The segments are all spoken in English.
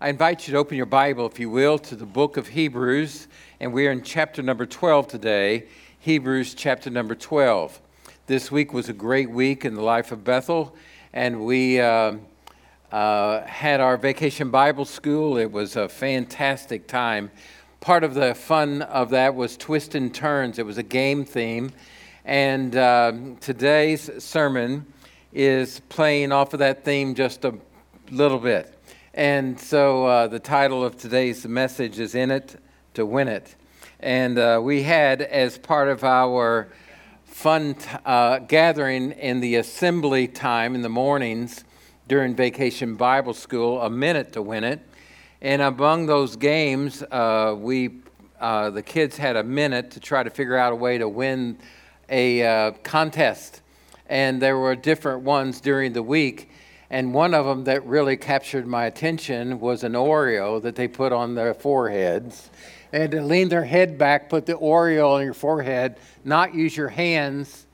I invite you to open your Bible, if you will, to the book of Hebrews, and we're in chapter number 12 today. Hebrews chapter number 12. This week was a great week in the life of Bethel, and we uh, uh, had our vacation Bible school. It was a fantastic time. Part of the fun of that was twists and turns, it was a game theme. And uh, today's sermon is playing off of that theme just a little bit. And so uh, the title of today's message is In It to Win It. And uh, we had, as part of our fun t- uh, gathering in the assembly time in the mornings during vacation Bible school, a minute to win it. And among those games, uh, we, uh, the kids had a minute to try to figure out a way to win a uh, contest. And there were different ones during the week. And one of them that really captured my attention was an Oreo that they put on their foreheads. They had to lean their head back, put the Oreo on your forehead, not use your hands,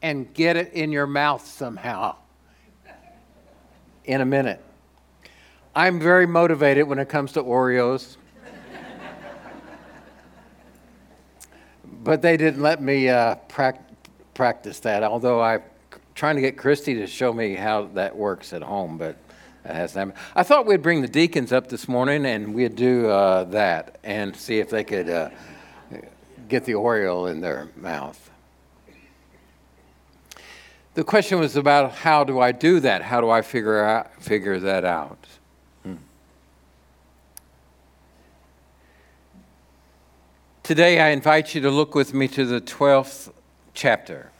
and get it in your mouth somehow in a minute. I'm very motivated when it comes to Oreos. but they didn't let me uh, pra- practice that, although I'm trying to get Christy to show me how that works at home, but that hasn't happened. I thought we'd bring the deacons up this morning and we'd do uh, that and see if they could uh, get the Oreo in their mouth. The question was about how do I do that? How do I figure, out, figure that out? Hmm. Today, I invite you to look with me to the 12th chapter.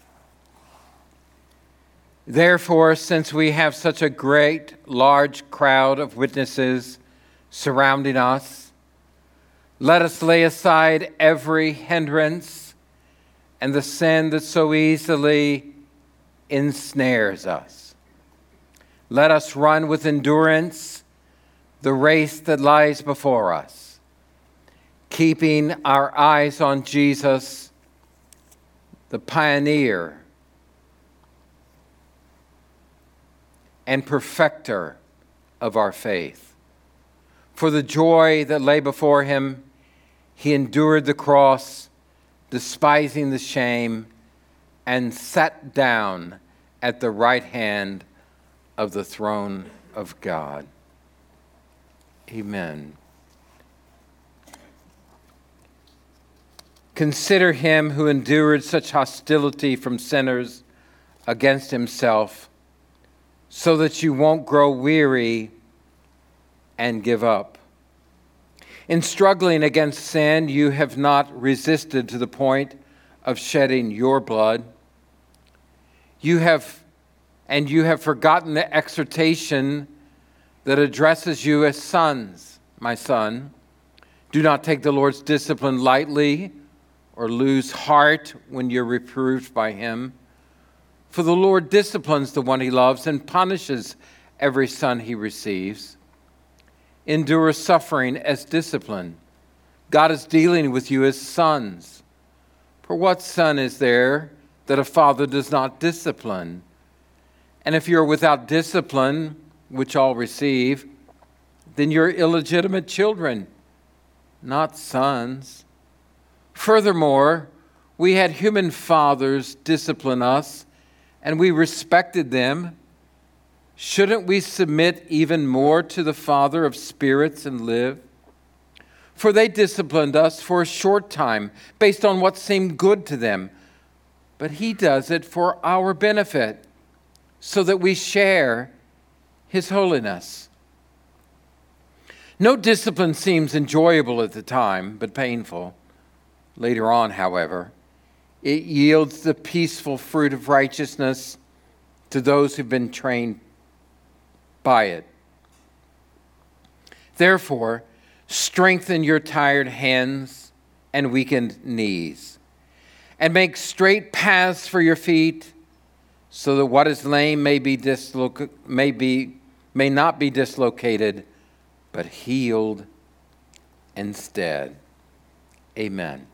Therefore, since we have such a great, large crowd of witnesses surrounding us, let us lay aside every hindrance and the sin that so easily ensnares us. Let us run with endurance the race that lies before us, keeping our eyes on Jesus, the pioneer and perfecter of our faith. For the joy that lay before him, he endured the cross, despising the shame, and sat down at the right hand of the throne of God. Amen. Consider him who endured such hostility from sinners against himself, so that you won't grow weary and give up. In struggling against sin, you have not resisted to the point of shedding your blood. You have, and you have forgotten the exhortation that addresses you as sons, my son. Do not take the Lord's discipline lightly or lose heart when you're reproved by him. For the Lord disciplines the one he loves and punishes every son he receives. Endure suffering as discipline. God is dealing with you as sons. For what son is there that a father does not discipline. And if you're without discipline, which all receive, then you're illegitimate children, not sons. Furthermore, we had human fathers discipline us, and we respected them. Shouldn't we submit even more to the Father of spirits and live? For they disciplined us for a short time based on what seemed good to them but He does it for our benefit so that we share His holiness. No discipline seems enjoyable at the time, but painful. Later on, however, it yields the peaceful fruit of righteousness to those who've been trained by it. Therefore, strengthen your tired hands and weakened knees and make straight paths for your feet, so that what is lame may be disloc- may be may not be dislocated, but healed instead. Amen.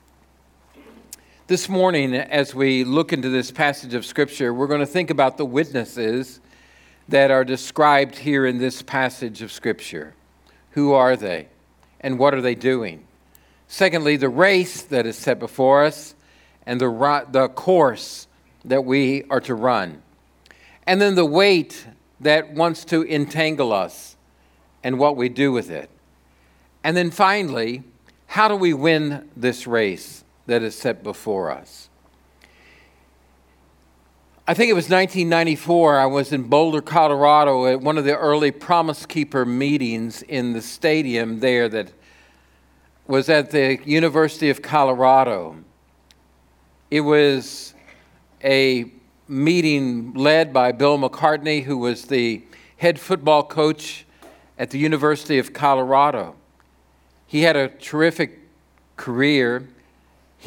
This morning, as we look into this passage of Scripture, we're going to think about the witnesses that are described here in this passage of Scripture Who are they? And what are they doing? Secondly, the race that is set before us and the, the course that we are to run. And then the weight that wants to entangle us and what we do with it. And then finally, how do we win this race that is set before us? I think it was 1994. I was in Boulder, Colorado at one of the early Promise Keeper meetings in the stadium there that was at the University of Colorado. It was a meeting led by Bill McCartney, who was the head football coach at the University of Colorado. He had a terrific career.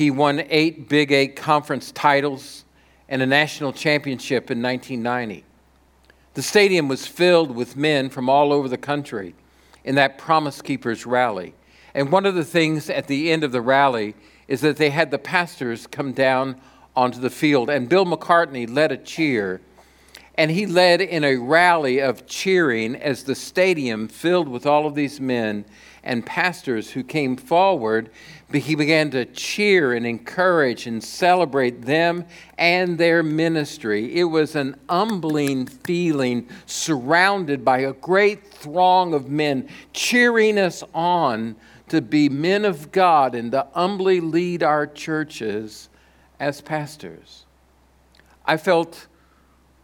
He won eight Big Eight conference titles and a national championship in 1990. The stadium was filled with men from all over the country in that Promise Keepers rally. And one of the things at the end of the rally is that they had the pastors come down onto the field, and Bill McCartney led a cheer. And he led in a rally of cheering as the stadium filled with all of these men and pastors who came forward he began to cheer and encourage and celebrate them and their ministry. It was an humbling feeling surrounded by a great throng of men cheering us on to be men of God and to humbly lead our churches as pastors. I felt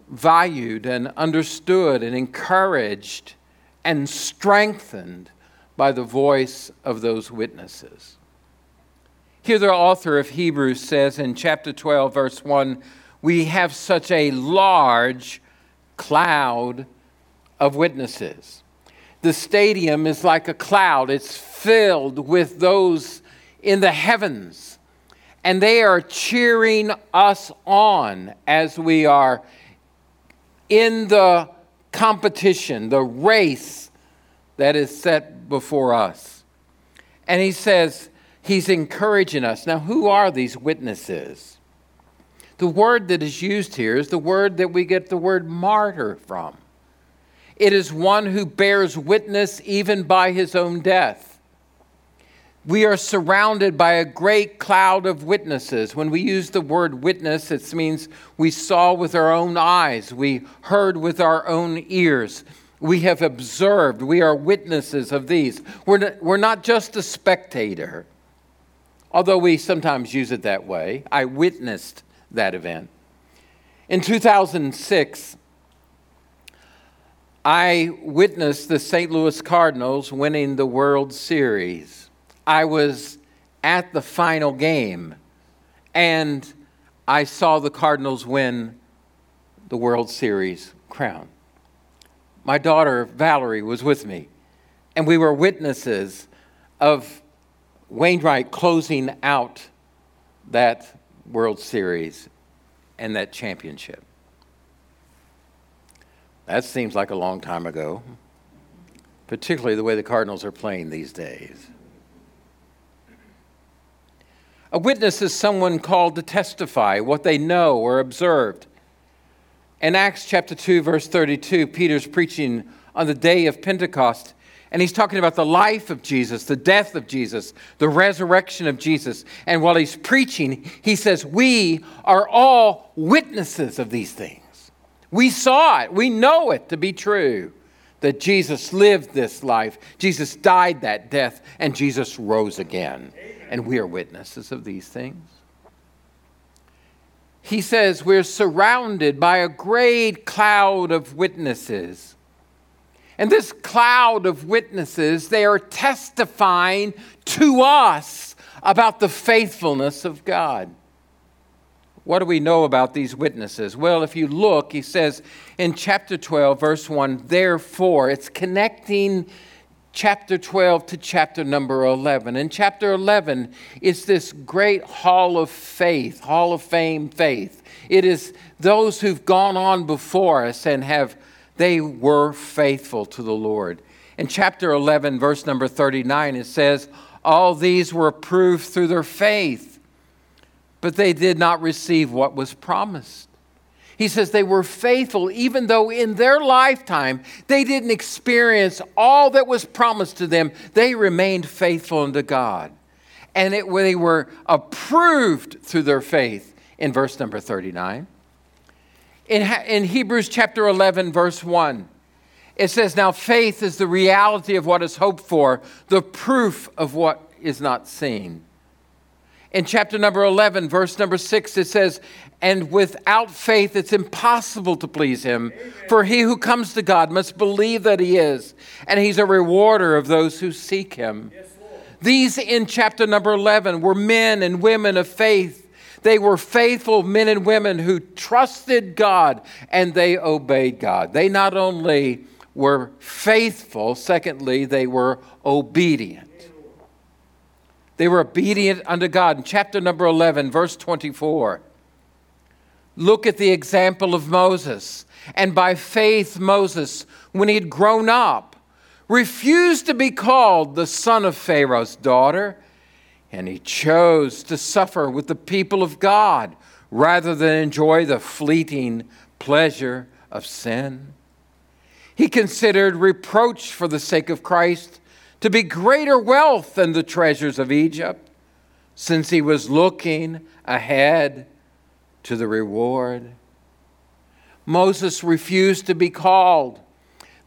valued and understood and encouraged and strengthened by the voice of those witnesses. Here, the author of Hebrews says in chapter 12, verse 1 we have such a large cloud of witnesses. The stadium is like a cloud, it's filled with those in the heavens, and they are cheering us on as we are in the competition, the race that is set before us. And he says, he's encouraging us. Now, who are these witnesses? The word that is used here is the word that we get the word martyr from. It is one who bears witness even by his own death. We are surrounded by a great cloud of witnesses. When we use the word witness, it means we saw with our own eyes, we heard with our own ears, we have observed, we are witnesses of these. We're not, we're not just a spectator although we sometimes use it that way. I witnessed that event. In 2006, I witnessed the St. Louis Cardinals winning the World Series. I was at the final game and I saw the Cardinals win the World Series crown. My daughter Valerie was with me, and we were witnesses of Wainwright closing out that World Series and that championship. That seems like a long time ago, particularly the way the Cardinals are playing these days. A witness is someone called to testify what they know or observed. In Acts chapter 2, verse 32, Peter's preaching on the day of Pentecost. And he's talking about the life of Jesus, the death of Jesus, the resurrection of Jesus. And while he's preaching, he says, We are all witnesses of these things. We saw it, we know it to be true that Jesus lived this life, Jesus died that death, and Jesus rose again. And we are witnesses of these things. He says, We're surrounded by a great cloud of witnesses. And this cloud of witnesses, they are testifying to us about the faithfulness of God. What do we know about these witnesses? Well, if you look, he says in chapter 12, verse 1, therefore, it's connecting chapter 12 to chapter number 11. And chapter 11, is this great hall of faith, hall of fame faith. It is those who've gone on before us and have they were faithful to the Lord. In chapter 11, verse number 39, it says, All these were approved through their faith, but they did not receive what was promised. He says they were faithful, even though in their lifetime they didn't experience all that was promised to them. They remained faithful unto God. And it, they were approved through their faith in verse number 39. In, in Hebrews chapter 11, verse 1, it says, Now faith is the reality of what is hoped for, the proof of what is not seen. In chapter number 11, verse number 6, it says, And without faith it's impossible to please him. Amen. For he who comes to God must believe that he is, and he's a rewarder of those who seek him. Yes, These in chapter number 11 were men and women of faith. They were faithful men and women who trusted God and they obeyed God. They not only were faithful, secondly, they were obedient. They were obedient unto God. In chapter number 11, verse 24, look at the example of Moses. And by faith, Moses, when he had grown up, refused to be called the son of Pharaoh's daughter, and he chose to suffer with the people of God rather than enjoy the fleeting pleasure of sin. He considered reproach for the sake of Christ to be greater wealth than the treasures of Egypt, since he was looking ahead to the reward. Moses refused to be called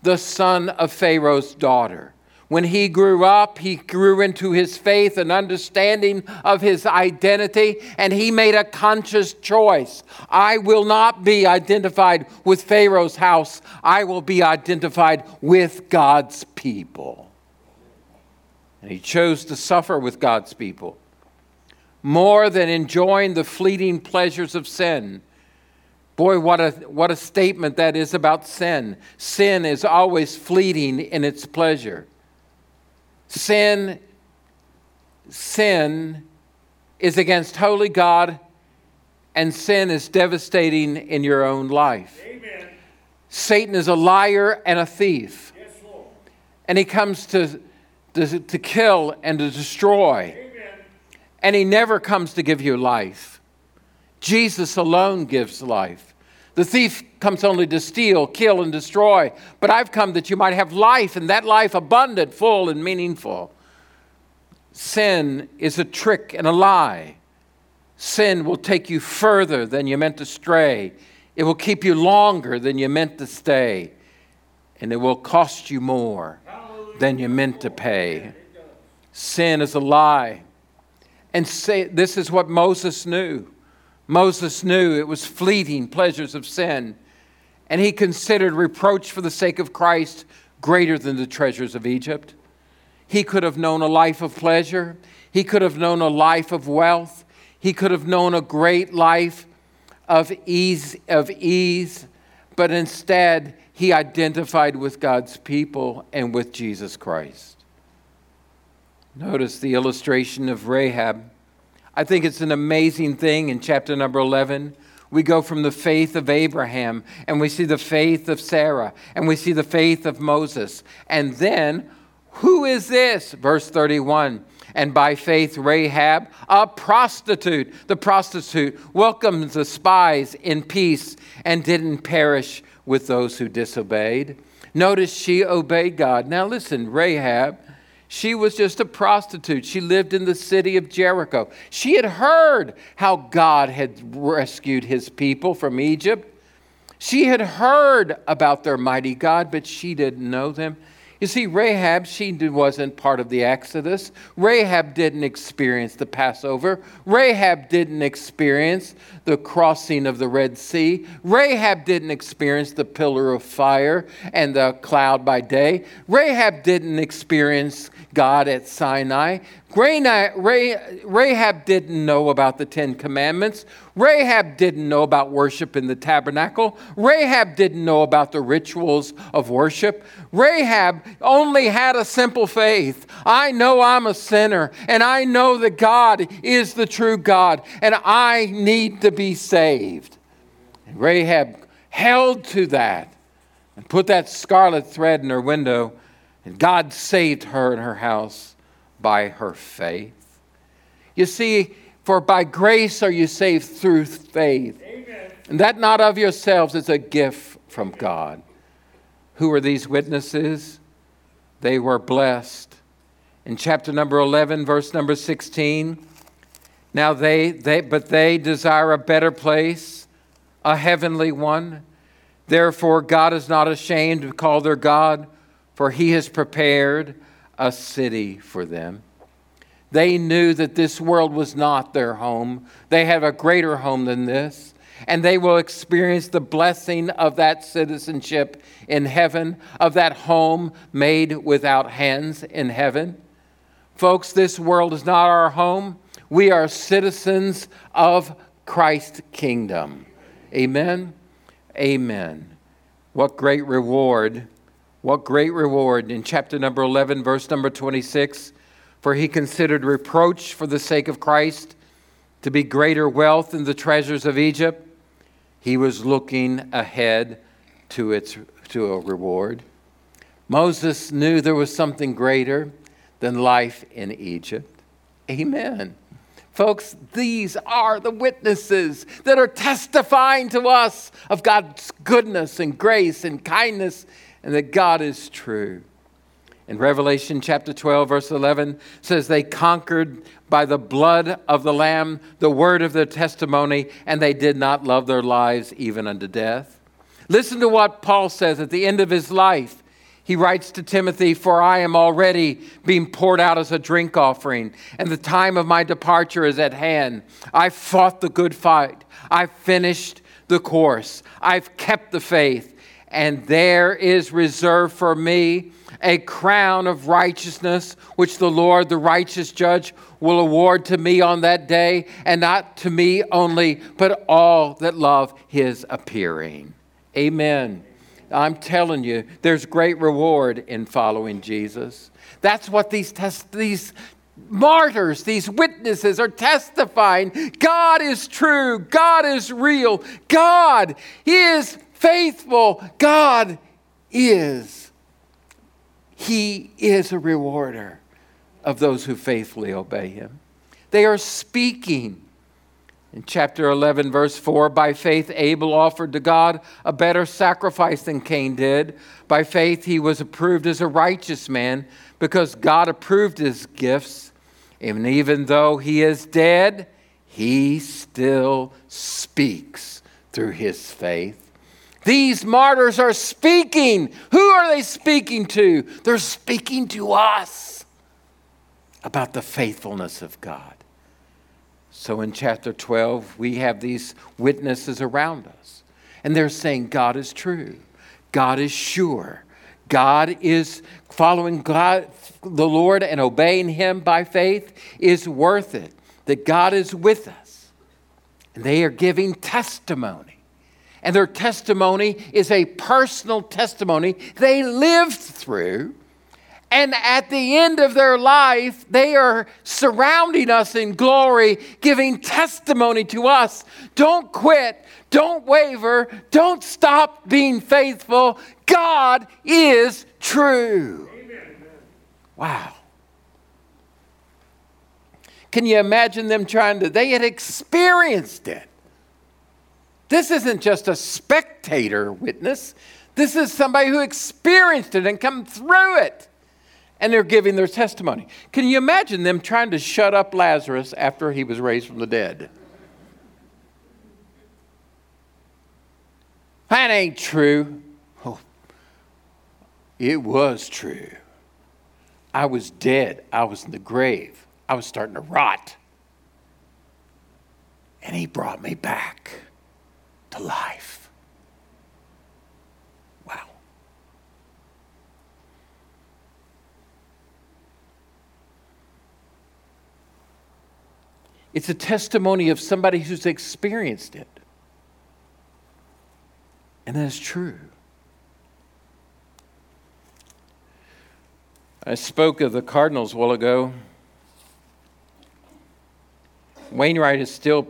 the son of Pharaoh's daughter. When he grew up, he grew into his faith and understanding of his identity, and he made a conscious choice. I will not be identified with Pharaoh's house, I will be identified with God's people. And he chose to suffer with God's people more than enjoying the fleeting pleasures of sin. Boy, what a, what a statement that is about sin. Sin is always fleeting in its pleasure. Sin, sin is against holy God, and sin is devastating in your own life. Amen. Satan is a liar and a thief. Yes, and he comes to to, to kill and to destroy. Amen. And He never comes to give you life. Jesus alone gives life. The thief comes only to steal, kill, and destroy. But I've come that you might have life, and that life abundant, full, and meaningful. Sin is a trick and a lie. Sin will take you further than you meant to stray. It will keep you longer than you meant to stay. And it will cost you more than you meant to pay. Sin is a lie. And say, this is what Moses knew. Moses knew it was fleeting pleasures of sin, and he considered reproach for the sake of Christ greater than the treasures of Egypt. He could have known a life of pleasure, he could have known a life of wealth, he could have known a great life of ease, of ease, but instead he identified with God's people and with Jesus Christ. Notice the illustration of Rahab. I think it's an amazing thing in chapter number 11. We go from the faith of Abraham and we see the faith of Sarah and we see the faith of Moses. And then, who is this? Verse 31. And by faith, Rahab, a prostitute, the prostitute, welcomes the spies in peace and didn't perish with those who disobeyed. Notice she obeyed God. Now, listen, Rahab, she was just a prostitute. She lived in the city of Jericho. She had heard how God had rescued his people from Egypt. She had heard about their mighty God, but she didn't know them. You see, Rahab, she wasn't part of the Exodus. Rahab didn't experience the Passover. Rahab didn't experience the crossing of the Red Sea. Rahab didn't experience the pillar of fire and the cloud by day. Rahab didn't experience God at Sinai. Rahab didn't know about the Ten Commandments. Rahab didn't know about worship in the tabernacle. Rahab didn't know about the rituals of worship. Rahab only had a simple faith. I know I'm a sinner, and I know that God is the true God, and I need to be saved. Rahab held to that and put that scarlet thread in her window, and God saved her and her house by her faith. You see, for by grace are you saved through faith. Amen. And that not of yourselves, it's a gift from God. Who are these witnesses? They were blessed. In chapter number 11, verse number 16, now they, they but they desire a better place, a heavenly one. Therefore, God is not ashamed to call their God, for he has prepared a city for them. They knew that this world was not their home. They have a greater home than this, and they will experience the blessing of that citizenship in heaven, of that home made without hands in heaven. Folks, this world is not our home. We are citizens of Christ's kingdom. Amen. Amen. What great reward. What great reward. In chapter number 11, verse number 26, for he considered reproach for the sake of Christ to be greater wealth than the treasures of Egypt. He was looking ahead to, its, to a reward. Moses knew there was something greater than life in Egypt. Amen. Folks, these are the witnesses that are testifying to us of God's goodness and grace and kindness and that God is true. In Revelation chapter 12, verse 11 says, They conquered by the blood of the Lamb, the word of their testimony, and they did not love their lives even unto death. Listen to what Paul says at the end of his life. He writes to Timothy, For I am already being poured out as a drink offering, and the time of my departure is at hand. I've fought the good fight, I've finished the course, I've kept the faith, and there is reserved for me a crown of righteousness, which the Lord, the righteous judge, will award to me on that day, and not to me only, but all that love his appearing. Amen. I'm telling you, there's great reward in following Jesus. That's what these, test, these martyrs, these witnesses are testifying. God is true. God is real. God is faithful. God is. He is a rewarder of those who faithfully obey him. They are speaking in chapter 11, verse 4, by faith, Abel offered to God a better sacrifice than Cain did. By faith, he was approved as a righteous man because God approved his gifts. And even though he is dead, he still speaks through his faith. These martyrs are speaking. Who are they speaking to? They're speaking to us about the faithfulness of God. So in chapter 12, we have these witnesses around us, and they're saying God is true, God is sure, God is following God, the Lord and obeying Him by faith is worth it, that God is with us. And they are giving testimony. And their testimony is a personal testimony they lived through and at the end of their life, they are surrounding us in glory, giving testimony to us. Don't quit. Don't waver. Don't stop being faithful. God is true. Amen. Wow. Can you imagine them trying to? They had experienced it. This isn't just a spectator witness, this is somebody who experienced it and come through it and they're giving their testimony. Can you imagine them trying to shut up Lazarus after he was raised from the dead? That ain't true. Oh, it was true. I was dead. I was in the grave. I was starting to rot. And he brought me back to life. Wow. It's a testimony of somebody who's experienced it. And that is true. I spoke of the Cardinals a while ago. Wainwright is still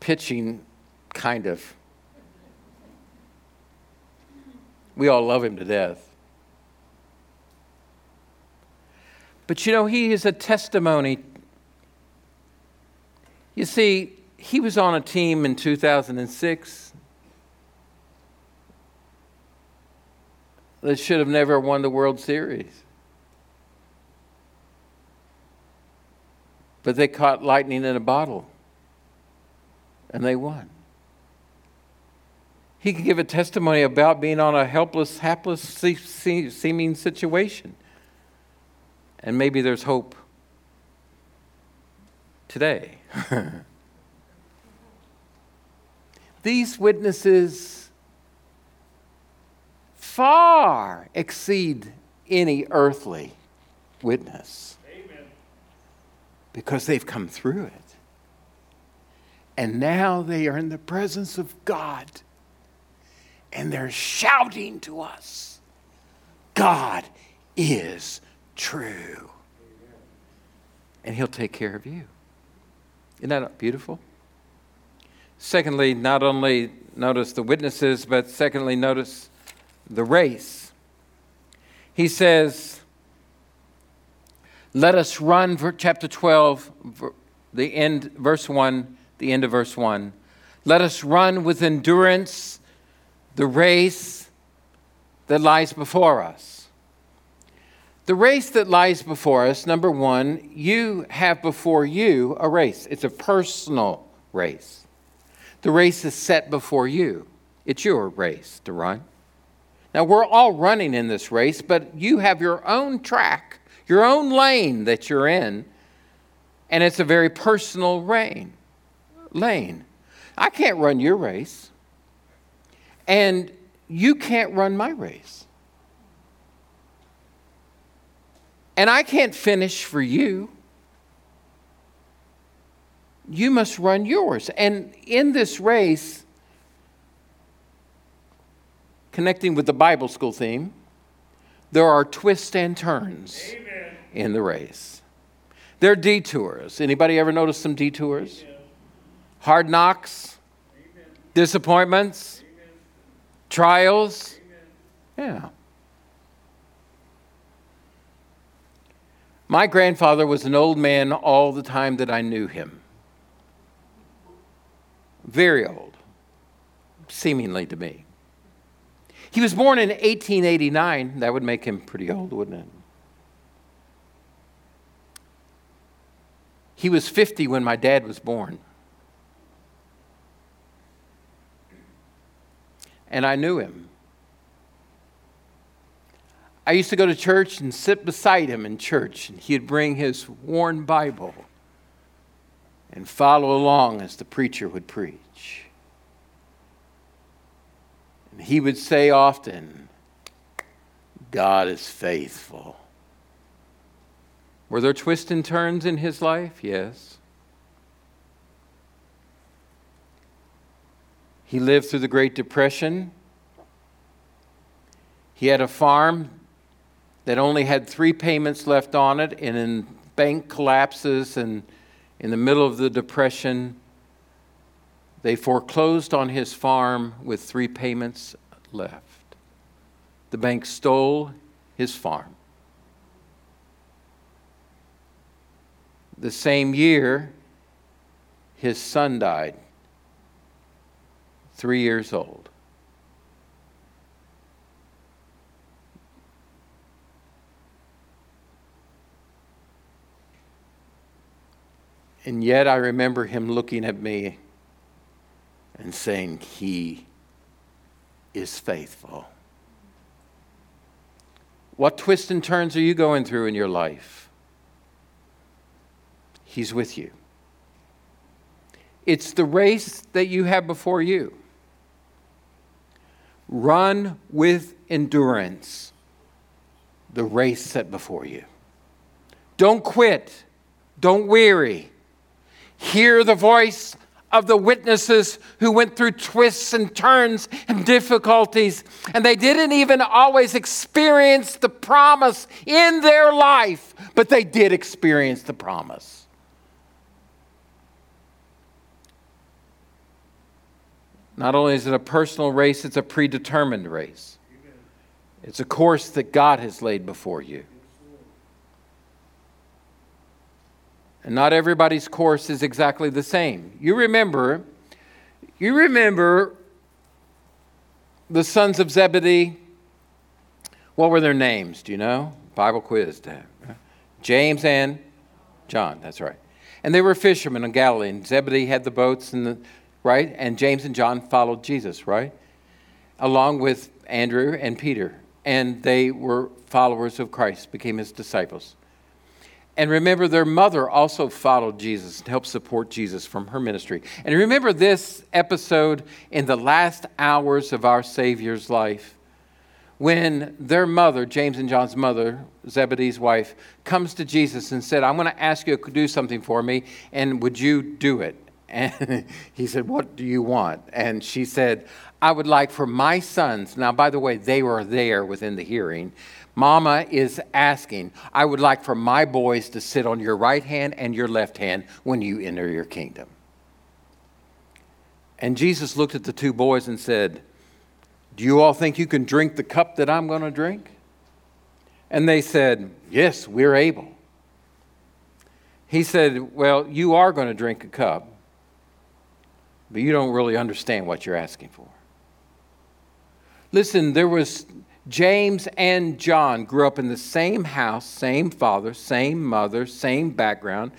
pitching, kind of. We all love him to death. But you know, he is a testimony. You see, he was on a team in 2006 that should have never won the World Series. But they caught lightning in a bottle and they won. He could give a testimony about being on a helpless, hapless seeming situation. And maybe there's hope today. These witnesses far exceed any earthly witness Amen. because they've come through it. And now they are in the presence of God and they're shouting to us God is true. And He'll take care of you. Isn't that beautiful? Secondly, not only notice the witnesses, but secondly, notice the race. He says, Let us run, for chapter 12, the end, verse 1, the end of verse 1. Let us run with endurance the race that lies before us. The race that lies before us, number one, you have before you a race. It's a personal race. The race is set before you. It's your race to run. Now, we're all running in this race, but you have your own track, your own lane that you're in, and it's a very personal lane. Lane. I can't run your race. And you can't run my race. And I can't finish for you. You must run yours. And in this race, connecting with the Bible school theme, there are twists and turns Amen. in the race. There are detours. Anybody ever notice some detours? Hard knocks, disappointments, trials. Yeah. My grandfather was an old man all the time that I knew him. Very old, seemingly to me. He was born in 1889. That would make him pretty old, wouldn't it? He was 50 when my dad was born. And I knew him. I used to go to church and sit beside him in church, and he'd bring his worn Bible and follow along as the preacher would preach. And he would say often, God is faithful. Were there twists and turns in his life? Yes. He lived through the Great Depression. He had a farm that only had three payments left on it, and in bank collapses and in the middle of the Depression, they foreclosed on his farm with three payments left. The bank stole his farm. The same year, his son died three years old. And yet I remember him looking at me and saying, He is faithful. What twists and turns are you going through in your life? He's with you. It's the race that you have before you. Run with endurance the race set before you. Don't quit. Don't weary. Hear the voice of the witnesses who went through twists and turns and difficulties, and they didn't even always experience the promise in their life, but they did experience the promise. Not only is it a personal race, it's a predetermined race. It's a course that God has laid before you. And not everybody's course is exactly the same. You remember, you remember the sons of Zebedee What were their names? Do you know? Bible quiz. James and John, that's right. And they were fishermen in Galilee, and Zebedee had the boats, and the, right? And James and John followed Jesus, right? Along with Andrew and Peter. And they were followers of Christ, became his disciples. And remember, their mother also followed Jesus and helped support Jesus from her ministry. And remember this episode in the last hours of our Savior's life when their mother, James and John's mother, Zebedee's wife, comes to Jesus and said, I'm going to ask you to do something for me, and would you do it? And he said, What do you want? And she said, I would like for my sons, now, by the way, they were there within the hearing. Mama is asking, I would like for my boys to sit on your right hand and your left hand when you enter your kingdom. And Jesus looked at the two boys and said, Do you all think you can drink the cup that I'm going to drink? And they said, Yes, we're able. He said, Well, you are going to drink a cup but you don't really understand what you're asking for. Listen, there was James and John grew up in the same house, same father, same mother, same background.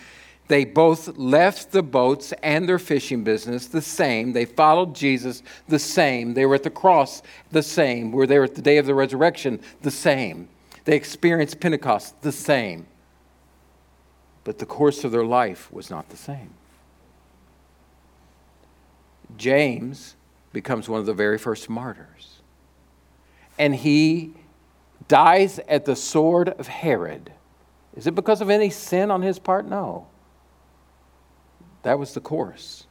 They both left the boats and their fishing business the same. They followed Jesus the same. They were at the cross the same. Were there at the day of the resurrection the same. They experienced Pentecost the same. But the course of their life was not the same. James becomes one of the very first martyrs. And he dies at the sword of Herod. Is it because of any sin on his part? No. That was the course.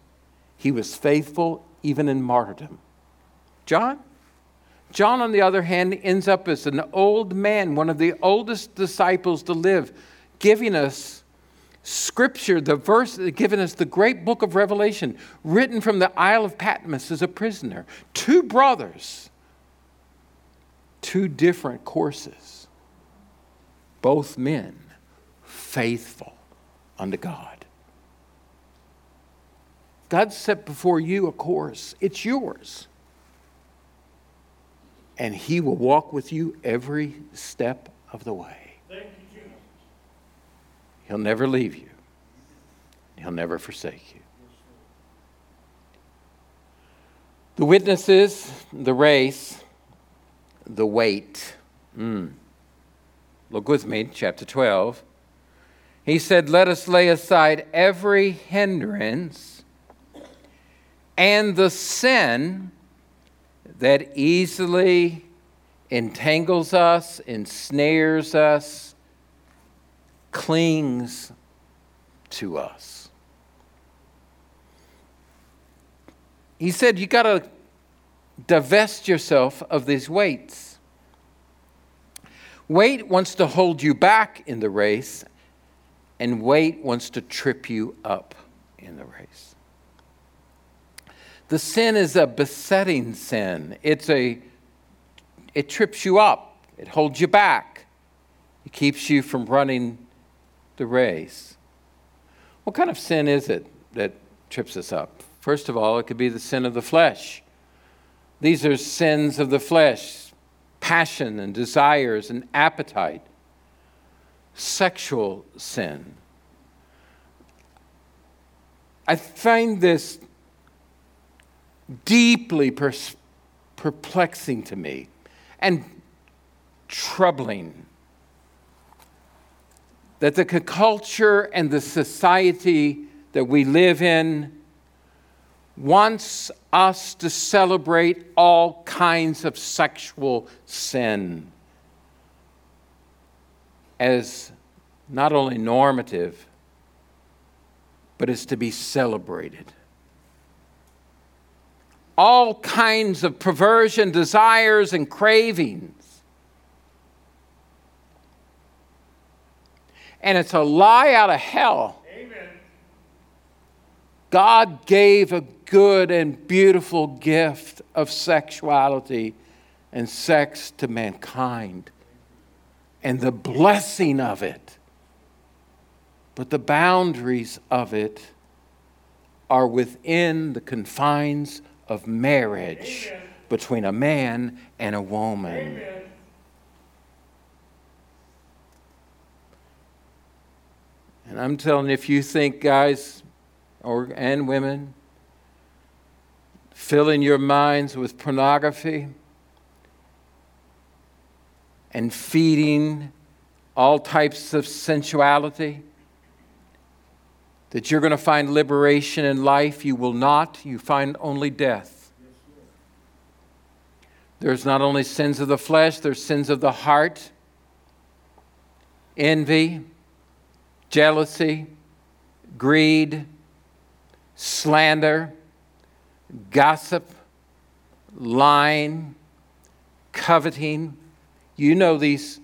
He was faithful even in martyrdom. John? John, on the other hand, ends up as an old man, one of the oldest disciples to live, giving us Scripture, the verse given us the great book of Revelation, written from the Isle of Patmos as a prisoner. Two brothers, two different courses, both men faithful unto God. God set before you a course, it's yours. And He will walk with you every step of the way. He'll never leave you, He'll never forsake you. The witnesses, the race, the weight. Mm. Look with me, chapter 12. He said, Let us lay aside every hindrance and the sin that easily entangles us, ensnares us, clings to us. He said, You got to divest yourself of these weights. Weight wants to hold you back in the race, and weight wants to trip you up in the race. The sin is a besetting sin. It's a it trips you up. It holds you back. It keeps you from running the race. What kind of sin is it that trips us up? First of all, it could be the sin of the flesh. These are sins of the flesh passion and desires and appetite, sexual sin. I find this deeply perplexing to me and troubling that the culture and the society that we live in wants us to celebrate all kinds of sexual sin as not only normative, but as to be celebrated. All kinds of perversion, desires, and cravings and it's a lie out of hell. Amen. God gave a good and beautiful gift of sexuality and sex to mankind and the blessing of it. But the boundaries of it are within the confines of marriage Amen. between a man and a woman. Amen. And I'm telling you, if you think, guys or, and women, filling your minds with pornography and feeding all types of sensuality, that you're going to find liberation in life. You will not. You find only death. There's not only sins of the flesh, there's sins of the heart, envy, jealousy, greed, slander, gossip, lying, coveting. You know these,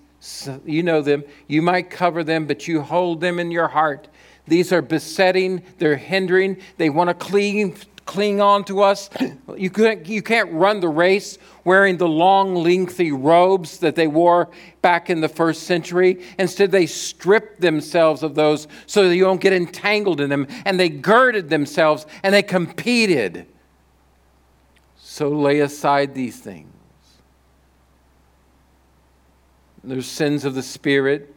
you know them. You might cover them, but you hold them in your heart. These are besetting, they're hindering, they want to cling, cling on to us. You can't, you can't run the race wearing the long, lengthy robes that they wore back in the first century. Instead, they stripped themselves of those so that you don't get entangled in them. And they girded themselves and they competed. So lay aside these things. There's sins of the Spirit,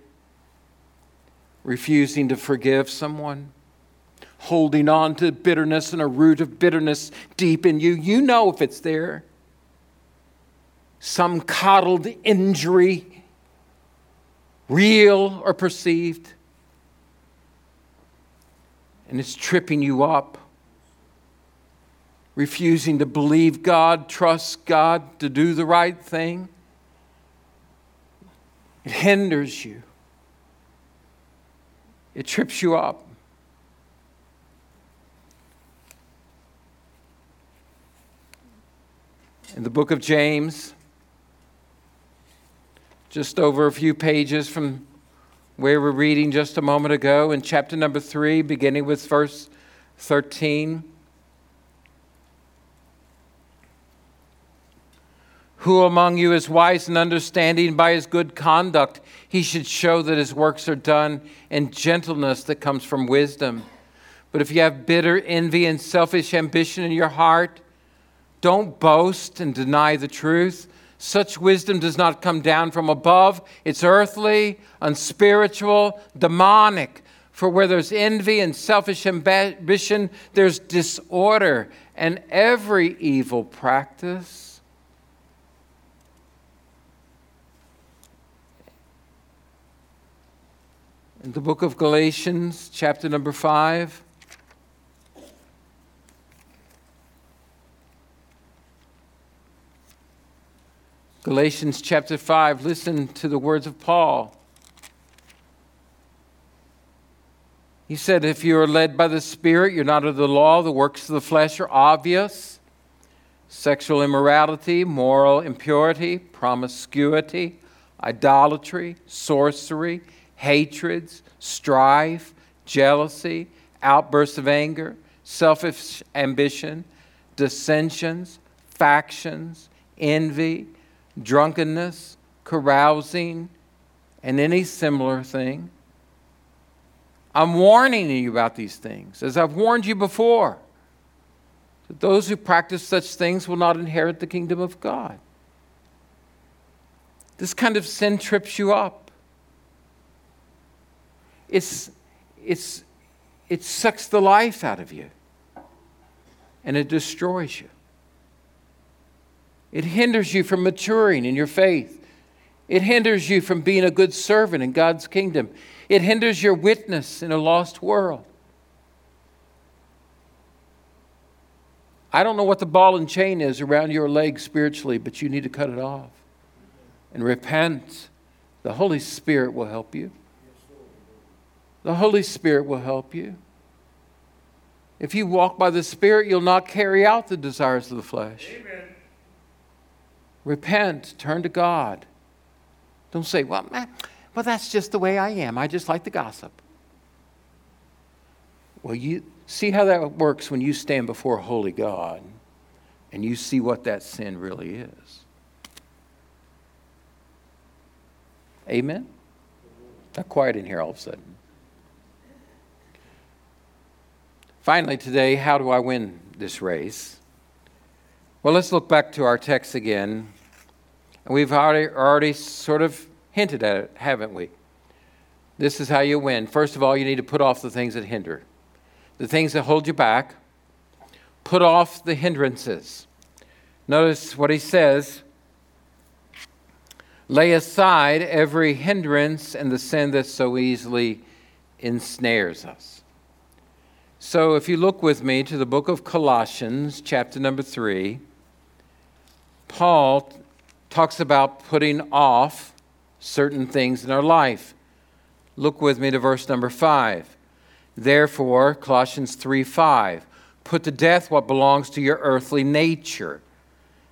refusing to forgive someone holding on to bitterness and a root of bitterness deep in you. You know if it's there. Some coddled injury, real or perceived, and it's tripping you up. Refusing to believe God, trust God, to do the right thing. It hinders you. It trips you up. In the book of James, just over a few pages from where we're reading just a moment ago, in chapter number 3, beginning with verse 13. Who among you is wise and understanding by his good conduct? He should show that his works are done in gentleness that comes from wisdom. But if you have bitter envy and selfish ambition in your heart, don't boast and deny the truth. Such wisdom does not come down from above. It's earthly, unspiritual, demonic. For where there's envy and selfish ambition, there's disorder and every evil practice. In the book of Galatians, chapter number 5, Galatians chapter 5, listen to the words of Paul. He said, If you are led by the Spirit, you're not of the law. The works of the flesh are obvious sexual immorality, moral impurity, promiscuity, idolatry, sorcery, hatreds, strife, jealousy, outbursts of anger, selfish ambition, dissensions, factions, envy drunkenness, carousing, and any similar thing. I'm warning you about these things, as I've warned you before. That those who practice such things will not inherit the kingdom of God. This kind of sin trips you up. It's, it's, it sucks the life out of you and it destroys you. It hinders you from maturing in your faith. It hinders you from being a good servant in God's kingdom. It hinders your witness in a lost world. I don't know what the ball and chain is around your leg spiritually, but you need to cut it off and repent. The Holy Spirit will help you. The Holy Spirit will help you. If you walk by the Spirit, you'll not carry out the desires of the flesh. Amen. Repent, turn to God. Don't say, well, man, well, that's just the way I am. I just like to gossip. Well, you see how that works when you stand before holy God and you see what that sin really is. Amen? Not quiet in here all of a sudden. Finally, today, how do I win this race? Well, let's look back to our text again. We've already, already sort of hinted at it, haven't we? This is how you win. First of all, you need to put off the things that hinder, the things that hold you back. Put off the hindrances. Notice what he says lay aside every hindrance and the sin that so easily ensnares us. So, if you look with me to the book of Colossians, chapter number three, Paul talks about putting off certain things in our life. Look with me to verse number five. Therefore, Colossians 3 5, put to death what belongs to your earthly nature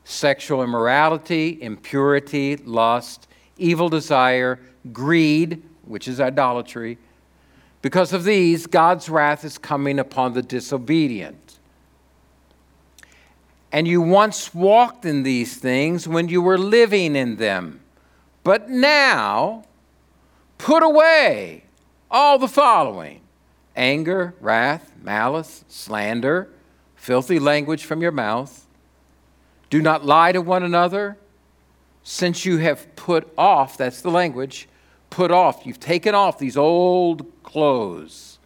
sexual immorality, impurity, lust, evil desire, greed, which is idolatry because of these, God's wrath is coming upon the disobedient. And you once walked in these things when you were living in them. But now, put away all the following anger, wrath, malice, slander, filthy language from your mouth. Do not lie to one another, since you have put off, that's the language, put off, you've taken off these old clothes.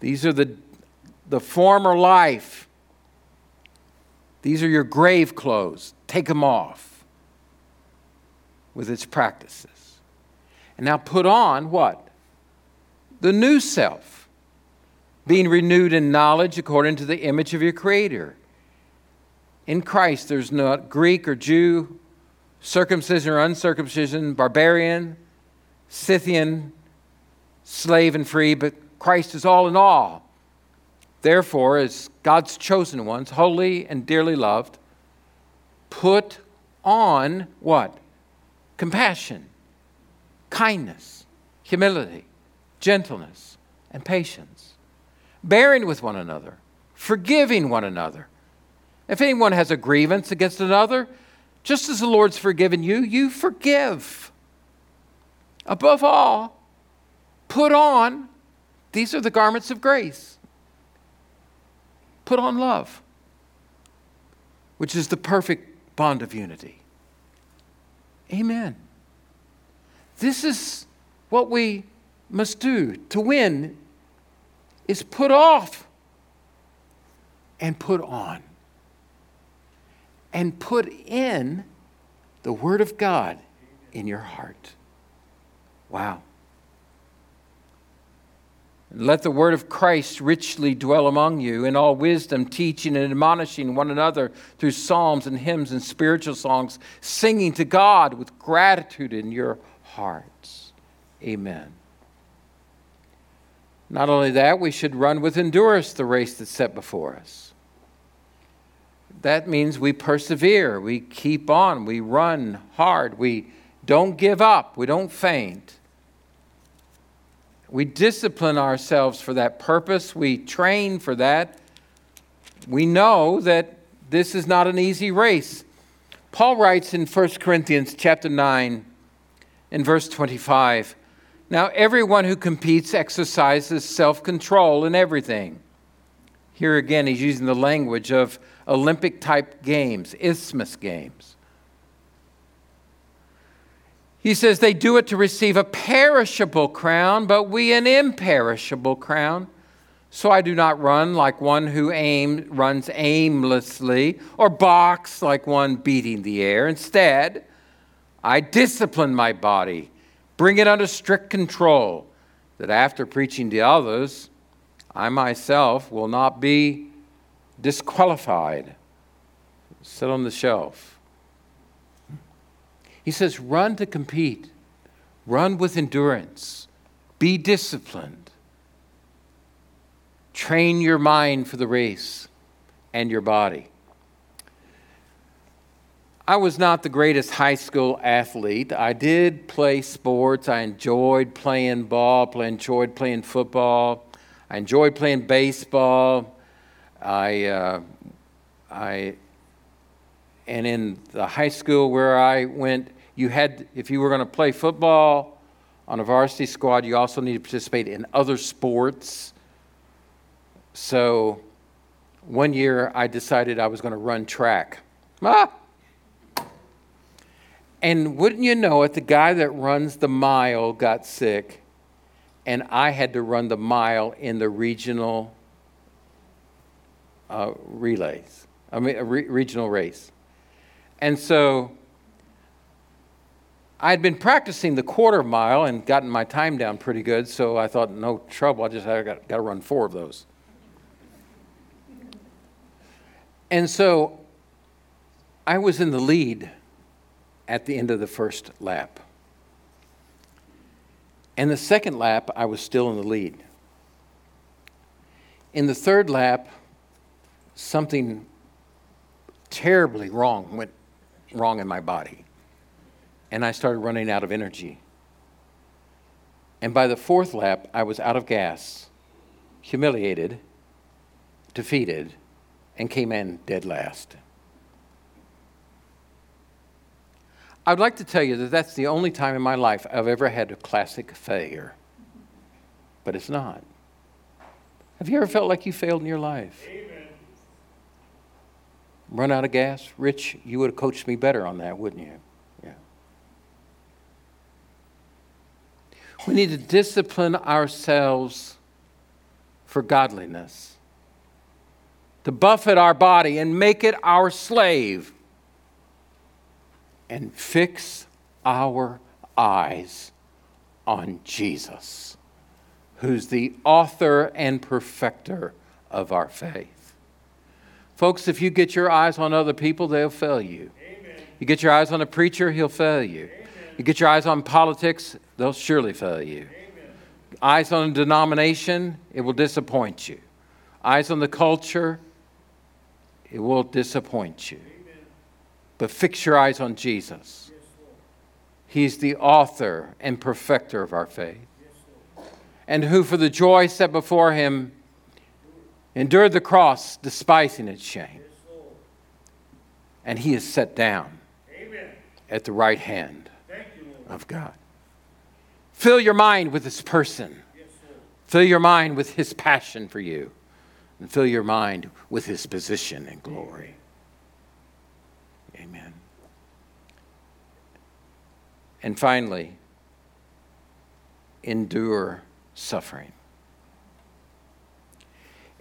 These are the, the former life. These are your grave clothes. Take them off with its practices. And now put on what? The new self, being renewed in knowledge according to the image of your Creator. In Christ, there's not Greek or Jew, circumcision or uncircumcision, barbarian, Scythian, slave and free, but Christ is all in all. Therefore, as God's chosen ones, holy and dearly loved, put on what? Compassion, kindness, humility, gentleness, and patience, bearing with one another, forgiving one another. If anyone has a grievance against another, just as the Lord's forgiven you, you forgive. Above all, put on, these are the garments of grace. Put on love, which is the perfect bond of unity. Amen. This is what we must do to win is put off and put on and put in the word of God in your heart. Wow. Let the word of Christ richly dwell among you in all wisdom, teaching and admonishing one another through psalms and hymns and spiritual songs, singing to God with gratitude in your hearts. Amen. Not only that, we should run with endurance the race that's set before us. That means we persevere, we keep on, we run hard, we don't give up, we don't faint. We discipline ourselves for that purpose, we train for that. We know that this is not an easy race. Paul writes in 1 Corinthians chapter 9 in verse 25, now everyone who competes exercises self-control in everything. Here again he's using the language of Olympic type games, isthmus games. He says they do it to receive a perishable crown, but we an imperishable crown. So I do not run like one who aim, runs aimlessly, or box like one beating the air. Instead, I discipline my body, bring it under strict control, that after preaching to others, I myself will not be disqualified. Sit on the shelf. He says, run to compete, run with endurance, be disciplined, train your mind for the race and your body. I was not the greatest high school athlete. I did play sports. I enjoyed playing ball, I enjoyed playing football. I enjoyed playing baseball. I, uh, I, and in the high school where I went, you had, if you were going to play football on a varsity squad, you also need to participate in other sports. So one year I decided I was going to run track. Ah! And wouldn't you know it, the guy that runs the mile got sick and I had to run the mile in the regional uh, relays, I mean, a re- regional race. And so I had been practicing the quarter mile and gotten my time down pretty good, so I thought, no trouble, I just got, got to run four of those. And so I was in the lead at the end of the first lap. And the second lap, I was still in the lead. In the third lap, something terribly wrong went wrong in my body. And I started running out of energy. And by the fourth lap, I was out of gas, humiliated, defeated, and came in dead last. I'd like to tell you that that's the only time in my life I've ever had a classic failure. But it's not. Have you ever felt like you failed in your life? Amen. Run out of gas? Rich, you would have coached me better on that, wouldn't you? Yeah. We need to discipline ourselves for godliness, to buffet our body and make it our slave and fix our eyes on Jesus, who's the author and perfecter of our faith. Folks, if you get your eyes on other people, they'll fail you. Amen. You get your eyes on a preacher, he'll fail you. Amen. You get your eyes on politics, they'll surely fail you. Amen. Eyes on a denomination, it will disappoint you. Eyes on the culture, it will disappoint you but fix your eyes on Jesus. He's the author and perfecter of our faith, and who, for the joy set before him, endured the cross, despising its shame. And he is set down at the right hand of God. Fill your mind with this person. Fill your mind with his passion for you. And fill your mind with his position and glory. Amen. And finally, endure suffering.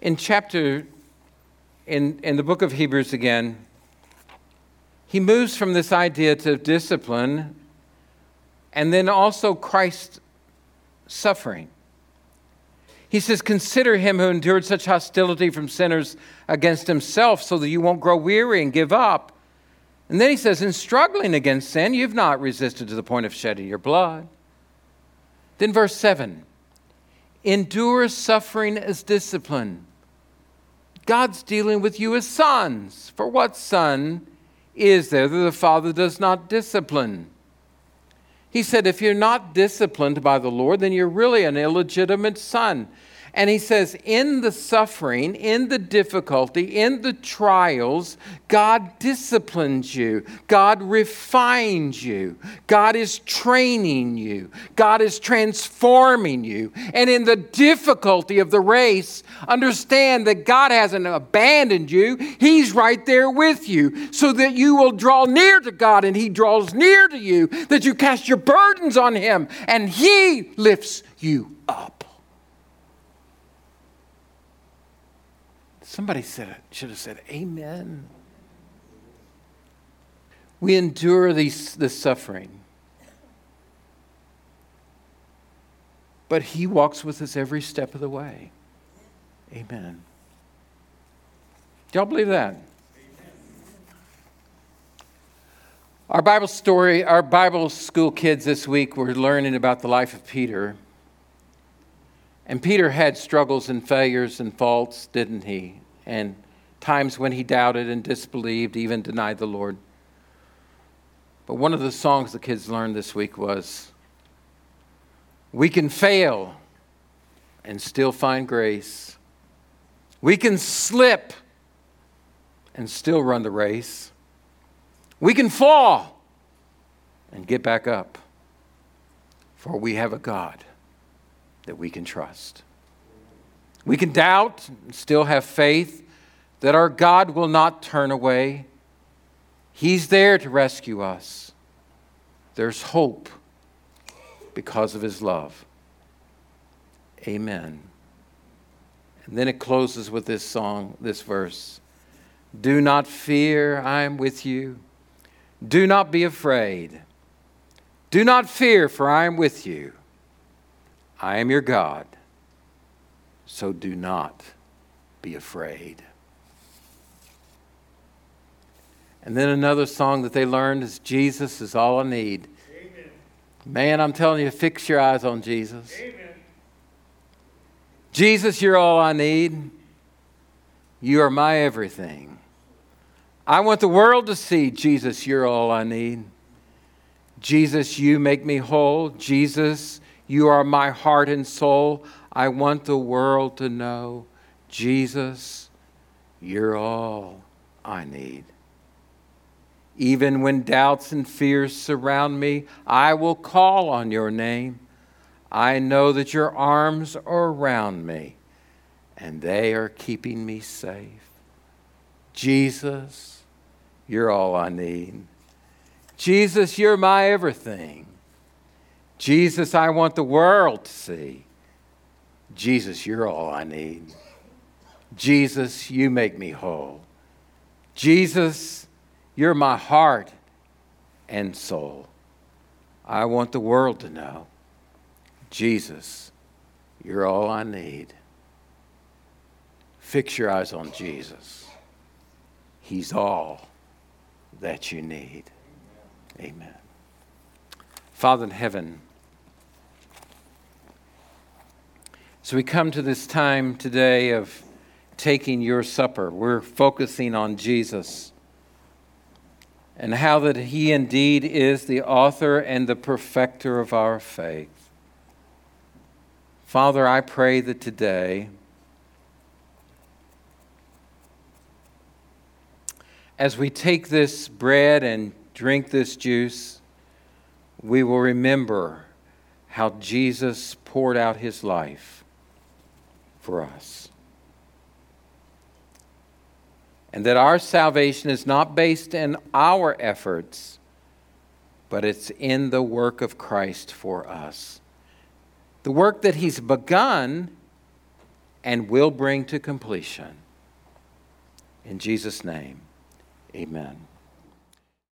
In chapter, in, in the book of Hebrews again, he moves from this idea to discipline and then also Christ's suffering. He says, Consider him who endured such hostility from sinners against himself so that you won't grow weary and give up. And then he says, In struggling against sin, you've not resisted to the point of shedding your blood. Then, verse 7 endure suffering as discipline. God's dealing with you as sons. For what son is there that the father does not discipline? He said, If you're not disciplined by the Lord, then you're really an illegitimate son. And he says, in the suffering, in the difficulty, in the trials, God disciplines you. God refines you. God is training you. God is transforming you. And in the difficulty of the race, understand that God hasn't abandoned you. He's right there with you so that you will draw near to God and He draws near to you, that you cast your burdens on Him and He lifts you up. Somebody said it, should have said, Amen. We endure these, this suffering. But He walks with us every step of the way. Amen. Do y'all believe that? Our Bible story, our Bible school kids this week were learning about the life of Peter. And Peter had struggles and failures and faults, didn't he? And times when he doubted and disbelieved, even denied the Lord. But one of the songs the kids learned this week was We can fail and still find grace. We can slip and still run the race. We can fall and get back up, for we have a God that we can trust. We can doubt and still have faith that our God will not turn away. He's there to rescue us. There's hope because of his love. Amen. And then it closes with this song, this verse Do not fear, I am with you. Do not be afraid. Do not fear, for I am with you. I am your God, so do not be afraid. And then another song that they learned is Jesus is all I need. Amen. Man, I'm telling you, fix your eyes on Jesus. Amen. Jesus, you're all I need. You are my everything. I want the world to see, Jesus, you're all I need. Jesus, you make me whole. Jesus, you are my heart and soul. I want the world to know, Jesus, you're all I need. Even when doubts and fears surround me, I will call on your name. I know that your arms are around me and they are keeping me safe. Jesus, you're all I need. Jesus, you're my everything. Jesus, I want the world to see. Jesus, you're all I need. Jesus, you make me whole. Jesus, you're my heart and soul. I want the world to know. Jesus, you're all I need. Fix your eyes on Jesus. He's all that you need. Amen. Father in heaven, as we come to this time today of taking your supper, we're focusing on Jesus and how that he indeed is the author and the perfecter of our faith. Father, I pray that today, as we take this bread and drink this juice, we will remember how Jesus poured out his life for us. And that our salvation is not based in our efforts, but it's in the work of Christ for us. The work that he's begun and will bring to completion. In Jesus' name, amen.